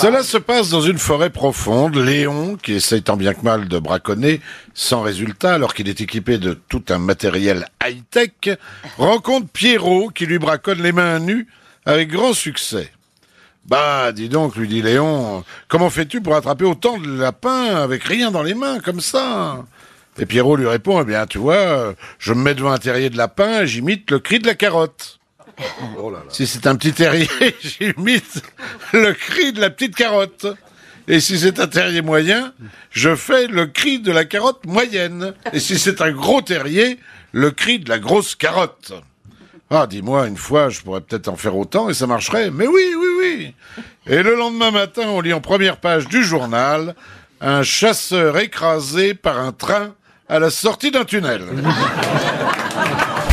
Cela se passe dans une forêt profonde. Léon, qui essaye tant bien que mal de braconner, sans résultat, alors qu'il est équipé de tout un matériel high-tech, rencontre Pierrot, qui lui braconne les mains nues avec grand succès. Bah, dis donc, lui dit Léon, comment fais-tu pour attraper autant de lapins avec rien dans les mains, comme ça? Et Pierrot lui répond, eh bien, tu vois, je me mets devant un terrier de lapin et j'imite le cri de la carotte. Si c'est un petit terrier, j'imite le cri de la petite carotte. Et si c'est un terrier moyen, je fais le cri de la carotte moyenne. Et si c'est un gros terrier, le cri de la grosse carotte. Ah, dis-moi, une fois, je pourrais peut-être en faire autant et ça marcherait. Mais oui, oui, oui. Et le lendemain matin, on lit en première page du journal un chasseur écrasé par un train à la sortie d'un tunnel.